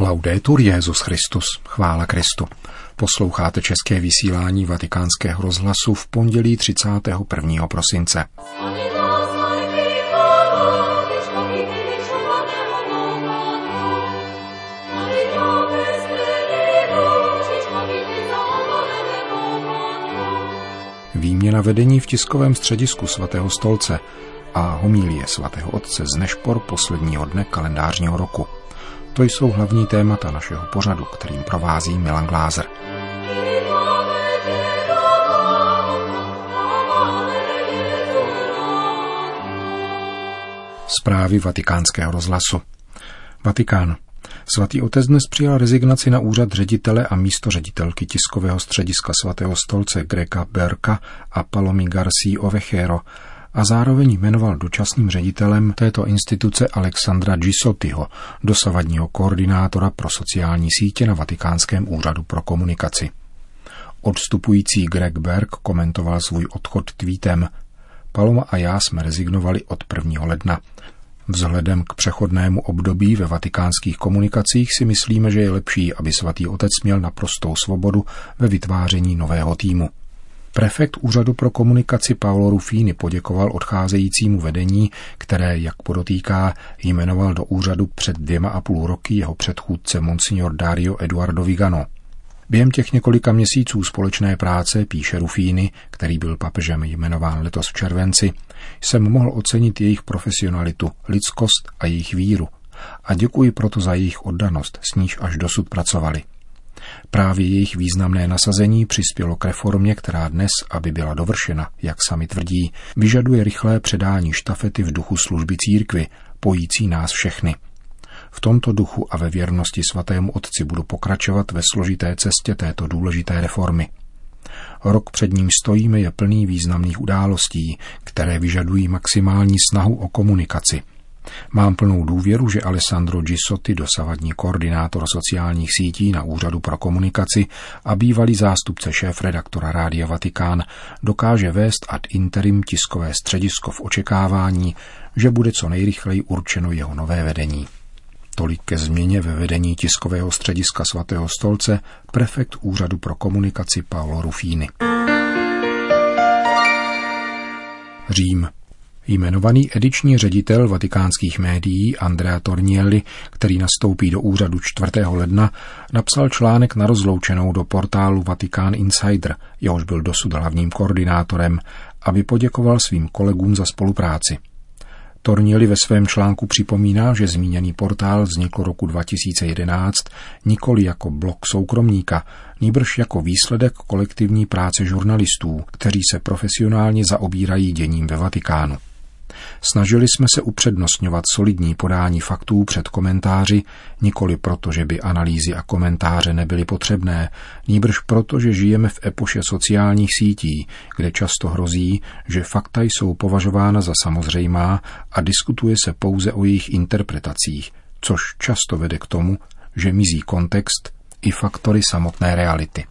Laudetur Jezus Christus, chvála Kristu. Posloucháte české vysílání Vatikánského rozhlasu v pondělí 31. prosince. Výměna vedení v tiskovém středisku svatého stolce a homílie svatého otce z Nešpor posledního dne kalendářního roku – to jsou hlavní témata našeho pořadu, kterým provází Milan Glázer. Zprávy vatikánského rozhlasu. Vatikán. Svatý otec dnes přijal rezignaci na úřad ředitele a místo ředitelky tiskového střediska svatého stolce Grega Berka a Palomi Garcí Ovechero a zároveň jmenoval dočasným ředitelem této instituce Alexandra Gisotyho, dosavadního koordinátora pro sociální sítě na Vatikánském úřadu pro komunikaci. Odstupující Greg Berg komentoval svůj odchod tweetem Paloma a já jsme rezignovali od 1. ledna. Vzhledem k přechodnému období ve vatikánských komunikacích si myslíme, že je lepší, aby svatý otec měl naprostou svobodu ve vytváření nového týmu. Prefekt úřadu pro komunikaci Paolo Rufini poděkoval odcházejícímu vedení, které, jak podotýká, jmenoval do úřadu před dvěma a půl roky jeho předchůdce Monsignor Dario Eduardo Vigano. Během těch několika měsíců společné práce, píše Rufíny, který byl papežem jmenován letos v červenci, jsem mohl ocenit jejich profesionalitu, lidskost a jejich víru. A děkuji proto za jejich oddanost, s níž až dosud pracovali. Právě jejich významné nasazení přispělo k reformě, která dnes, aby byla dovršena, jak sami tvrdí, vyžaduje rychlé předání štafety v duchu služby církvy, pojící nás všechny. V tomto duchu a ve věrnosti svatému otci budu pokračovat ve složité cestě této důležité reformy. Rok před ním stojíme je plný významných událostí, které vyžadují maximální snahu o komunikaci – Mám plnou důvěru, že Alessandro Gisotti, dosavadní koordinátor sociálních sítí na Úřadu pro komunikaci a bývalý zástupce šéf-redaktora Rádia Vatikán, dokáže vést ad interim tiskové středisko v očekávání, že bude co nejrychleji určeno jeho nové vedení. Tolik ke změně ve vedení tiskového střediska svatého stolce prefekt Úřadu pro komunikaci Paolo Rufini. Řím. Jmenovaný ediční ředitel vatikánských médií Andrea Tornielli, který nastoupí do úřadu 4. ledna, napsal článek na rozloučenou do portálu Vatikán Insider, jehož byl dosud hlavním koordinátorem, aby poděkoval svým kolegům za spolupráci. Tornieli ve svém článku připomíná, že zmíněný portál vznikl roku 2011 nikoli jako blok soukromníka, nýbrž jako výsledek kolektivní práce žurnalistů, kteří se profesionálně zaobírají děním ve Vatikánu. Snažili jsme se upřednostňovat solidní podání faktů před komentáři, nikoli proto, že by analýzy a komentáře nebyly potřebné, níbrž proto, že žijeme v epoše sociálních sítí, kde často hrozí, že fakta jsou považována za samozřejmá a diskutuje se pouze o jejich interpretacích, což často vede k tomu, že mizí kontext i faktory samotné reality.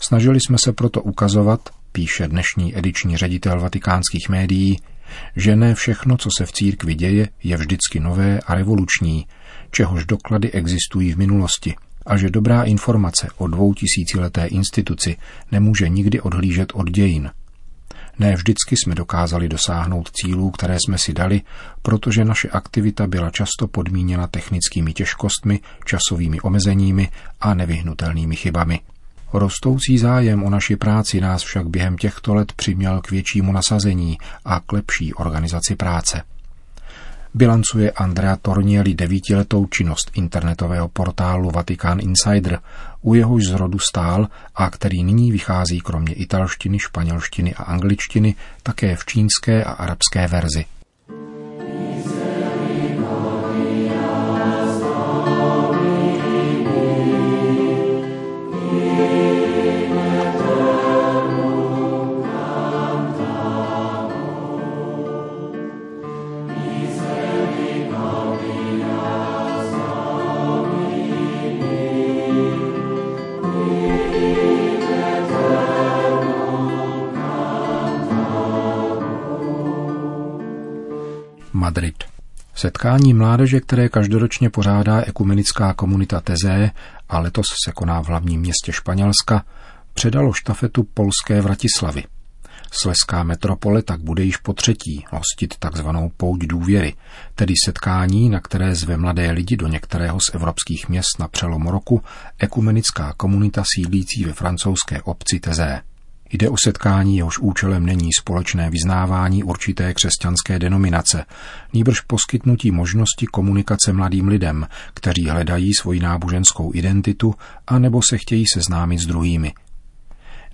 Snažili jsme se proto ukazovat, píše dnešní ediční ředitel vatikánských médií, že ne všechno, co se v církvi děje, je vždycky nové a revoluční, čehož doklady existují v minulosti a že dobrá informace o dvoutisícileté instituci nemůže nikdy odhlížet od dějin. Ne vždycky jsme dokázali dosáhnout cílů, které jsme si dali, protože naše aktivita byla často podmíněna technickými těžkostmi, časovými omezeními a nevyhnutelnými chybami. Rostoucí zájem o naši práci nás však během těchto let přiměl k většímu nasazení a k lepší organizaci práce. Bilancuje Andrea Tornieli devítiletou činnost internetového portálu Vatikán Insider, u jehož zrodu stál a který nyní vychází kromě italštiny, španělštiny a angličtiny také v čínské a arabské verzi. Setkání mládeže, které každoročně pořádá ekumenická komunita Tezé a letos se koná v hlavním městě Španělska, předalo štafetu polské Vratislavy. Sleská metropole tak bude již po třetí hostit takzvanou pouť důvěry, tedy setkání, na které zve mladé lidi do některého z evropských měst na přelomu roku ekumenická komunita sídlící ve francouzské obci Tezé. Jde o setkání, jehož účelem není společné vyznávání určité křesťanské denominace, nýbrž poskytnutí možnosti komunikace mladým lidem, kteří hledají svoji náboženskou identitu a nebo se chtějí seznámit s druhými.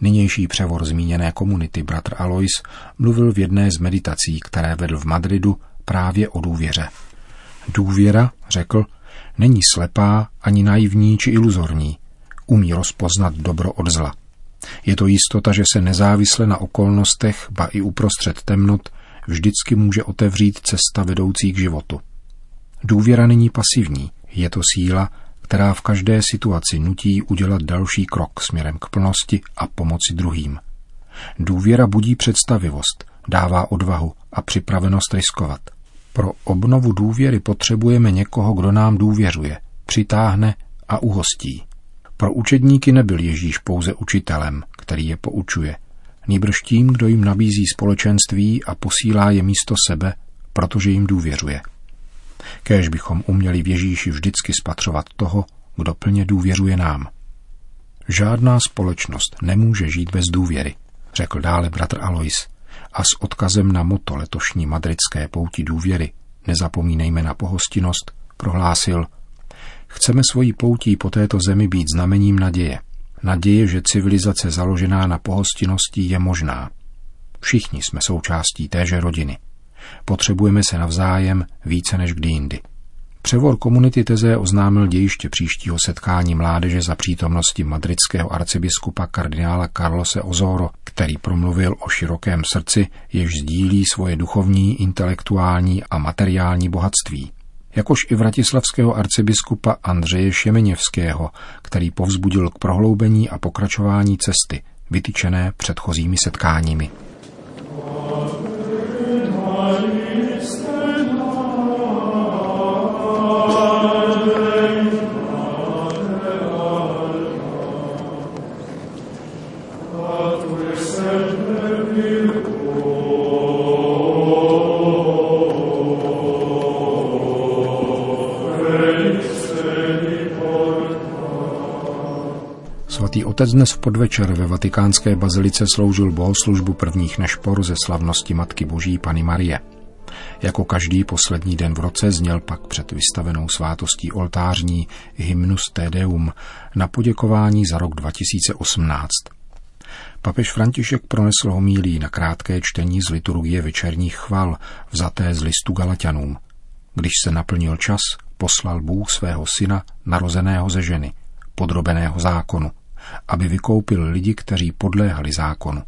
Nynější převor zmíněné komunity bratr Alois mluvil v jedné z meditací, které vedl v Madridu právě o důvěře. Důvěra, řekl, není slepá, ani naivní či iluzorní. Umí rozpoznat dobro od zla. Je to jistota, že se nezávisle na okolnostech, ba i uprostřed temnot, vždycky může otevřít cesta vedoucí k životu. Důvěra není pasivní, je to síla, která v každé situaci nutí udělat další krok směrem k plnosti a pomoci druhým. Důvěra budí představivost, dává odvahu a připravenost riskovat. Pro obnovu důvěry potřebujeme někoho, kdo nám důvěřuje, přitáhne a uhostí. Pro učedníky nebyl Ježíš pouze učitelem, který je poučuje, nýbrž tím, kdo jim nabízí společenství a posílá je místo sebe, protože jim důvěřuje. Kéž bychom uměli v Ježíši vždycky spatřovat toho, kdo plně důvěřuje nám. Žádná společnost nemůže žít bez důvěry, řekl dále bratr Alois a s odkazem na moto letošní madridské pouti důvěry, nezapomínejme na pohostinnost, prohlásil – Chceme svojí poutí po této zemi být znamením naděje. Naděje, že civilizace založená na pohostinnosti je možná. Všichni jsme součástí téže rodiny. Potřebujeme se navzájem více než kdy jindy. Převor komunity Teze oznámil dějiště příštího setkání mládeže za přítomnosti madridského arcibiskupa kardinála Carlose Ozoro, který promluvil o širokém srdci, jež sdílí svoje duchovní, intelektuální a materiální bohatství jakož i vratislavského arcibiskupa Andřeje Šemeněvského, který povzbudil k prohloubení a pokračování cesty, vytyčené předchozími setkáními. Svatý otec dnes v podvečer ve vatikánské bazilice sloužil bohoslužbu prvních nešpor ze slavnosti Matky Boží Pany Marie. Jako každý poslední den v roce zněl pak před vystavenou svátostí oltářní hymnus Te Deum na poděkování za rok 2018. Papež František pronesl homílí na krátké čtení z liturgie večerních chval, vzaté z listu Galatianům. Když se naplnil čas, poslal Bůh svého syna, narozeného ze ženy, podrobeného zákonu, aby vykoupil lidi, kteří podléhali zákonu.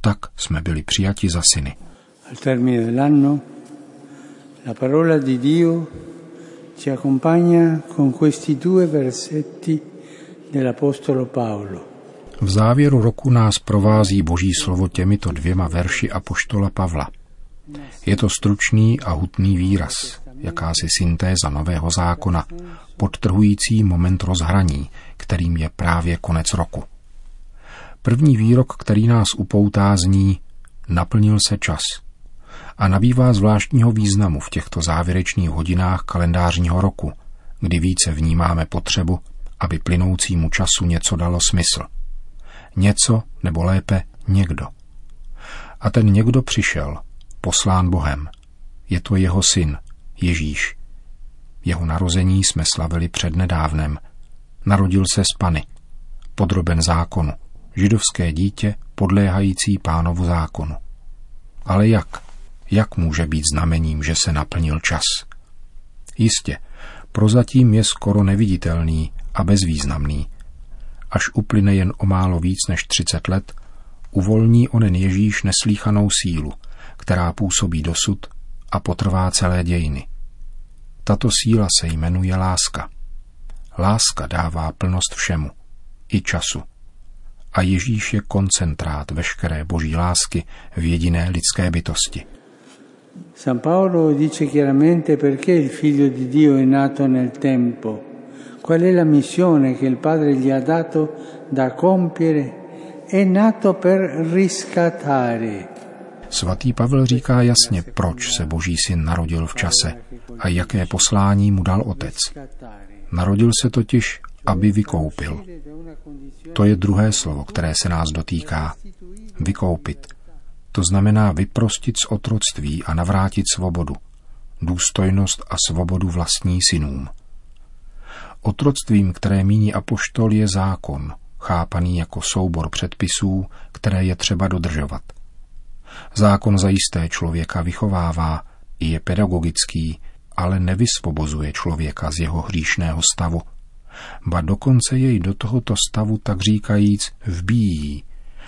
Tak jsme byli přijati za syny. Al termine dell'anno la parola di Dio ci accompagna con questi due versetti dell'apostolo Paolo. V závěru roku nás provází Boží slovo těmito dvěma verši apoštola Pavla. Je to stručný a hutný výraz, jakási syntéza nového zákona, podtrhující moment rozhraní, kterým je právě konec roku. První výrok, který nás upoutá, zní Naplnil se čas a nabývá zvláštního významu v těchto závěrečných hodinách kalendářního roku, kdy více vnímáme potřebu, aby plynoucímu času něco dalo smysl. Něco, nebo lépe někdo. A ten někdo přišel, poslán Bohem. Je to jeho syn, Ježíš. Jeho narození jsme slavili před nedávnem. Narodil se z Pany, podroben zákonu, židovské dítě podléhající pánovu zákonu. Ale jak? Jak může být znamením, že se naplnil čas? Jistě, prozatím je skoro neviditelný a bezvýznamný. Až uplyne jen o málo víc než 30 let, uvolní onen Ježíš neslíchanou sílu, která působí dosud a potrvá celé dějiny. Tato síla se jmenuje láska. Láska dává plnost všemu, i času. A Ježíš je koncentrát veškeré boží lásky v jediné lidské bytosti. San Paolo dice chiaramente perché il figlio di Dio è nato nel tempo, qual è la missione che il Padre gli ha dato da compiere. È nato per riscattare. Svatý Pavel říká jasně, proč se Boží syn narodil v čase a jaké poslání mu dal otec. Narodil se totiž, aby vykoupil. To je druhé slovo, které se nás dotýká. Vykoupit. To znamená vyprostit z otroctví a navrátit svobodu, důstojnost a svobodu vlastní synům. Otroctvím, které míní apoštol, je zákon, chápaný jako soubor předpisů, které je třeba dodržovat. Zákon zajisté člověka vychovává, i je pedagogický, ale nevysvobozuje člověka z jeho hříšného stavu. Ba dokonce jej do tohoto stavu, tak říkajíc, vbíjí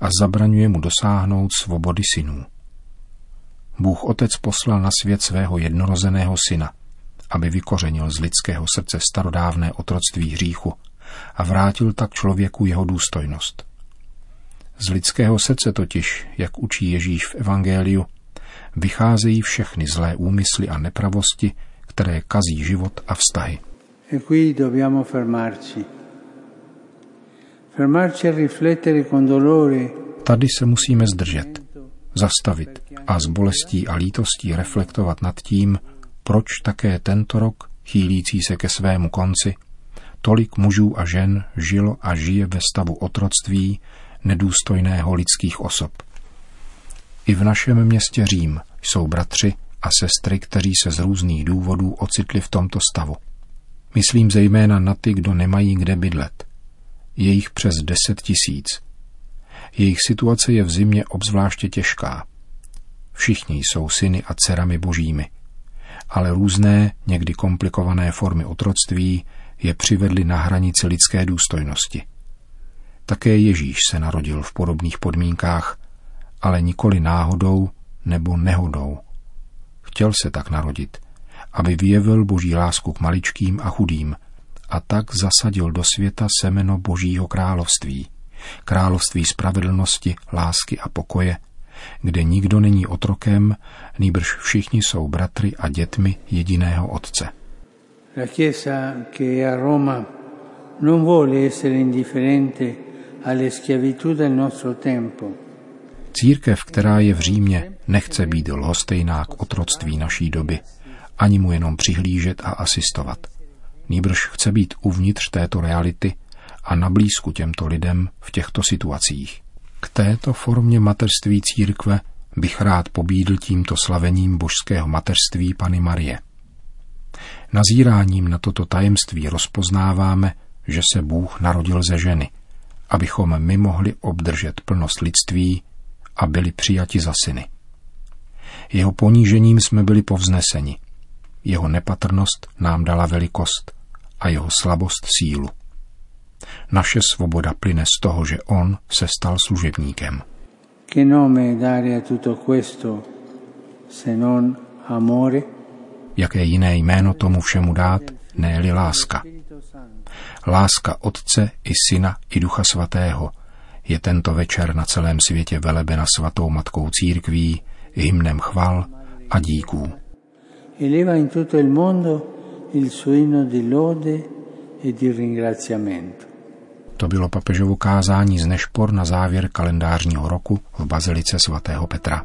a zabraňuje mu dosáhnout svobody synů. Bůh Otec poslal na svět svého jednorozeného syna, aby vykořenil z lidského srdce starodávné otroctví hříchu a vrátil tak člověku jeho důstojnost. Z lidského srdce totiž, jak učí Ježíš v Evangeliu, vycházejí všechny zlé úmysly a nepravosti, které kazí život a vztahy. E qui dobbiamo fermarci. Fermarci a riflettere con dolore. Tady se musíme zdržet, zastavit a s bolestí a lítostí reflektovat nad tím, proč také tento rok, chýlící se ke svému konci, tolik mužů a žen žilo a žije ve stavu otroctví, nedůstojného lidských osob. I v našem městě Řím jsou bratři a sestry, kteří se z různých důvodů ocitli v tomto stavu. Myslím zejména na ty, kdo nemají kde bydlet. Je jich přes deset tisíc. Jejich situace je v zimě obzvláště těžká. Všichni jsou syny a dcerami božími, ale různé, někdy komplikované formy otroctví je přivedly na hranici lidské důstojnosti. Také Ježíš se narodil v podobných podmínkách, ale nikoli náhodou nebo nehodou. Chtěl se tak narodit, aby vyjevil boží lásku k maličkým a chudým a tak zasadil do světa semeno božího království, království spravedlnosti, lásky a pokoje, kde nikdo není otrokem, nýbrž všichni jsou bratry a dětmi jediného Otce. La Chiesa che a Roma non vuole essere indifferente Církev, která je v Římě, nechce být lhostejná k otroctví naší doby, ani mu jenom přihlížet a asistovat. Nýbrž chce být uvnitř této reality a nablízku těmto lidem v těchto situacích. K této formě mateřství církve bych rád pobídl tímto slavením božského mateřství Pany Marie. Nazíráním na toto tajemství rozpoznáváme, že se Bůh narodil ze ženy, abychom my mohli obdržet plnost lidství a byli přijati za syny. Jeho ponížením jsme byli povzneseni. Jeho nepatrnost nám dala velikost a jeho slabost sílu. Naše svoboda plyne z toho, že on se stal služebníkem. Che nome dare a tutto questo se non amore? Jaké jiné jméno tomu všemu dát, ne láska. Láska Otce i Syna i Ducha Svatého je tento večer na celém světě velebena svatou matkou církví, hymnem chval a díků. Eleva in tutto il mondo il suo inno di lode e di ringraziamento. To bylo papežovo kázání z Nešpor na závěr kalendářního roku v Bazilice svatého Petra.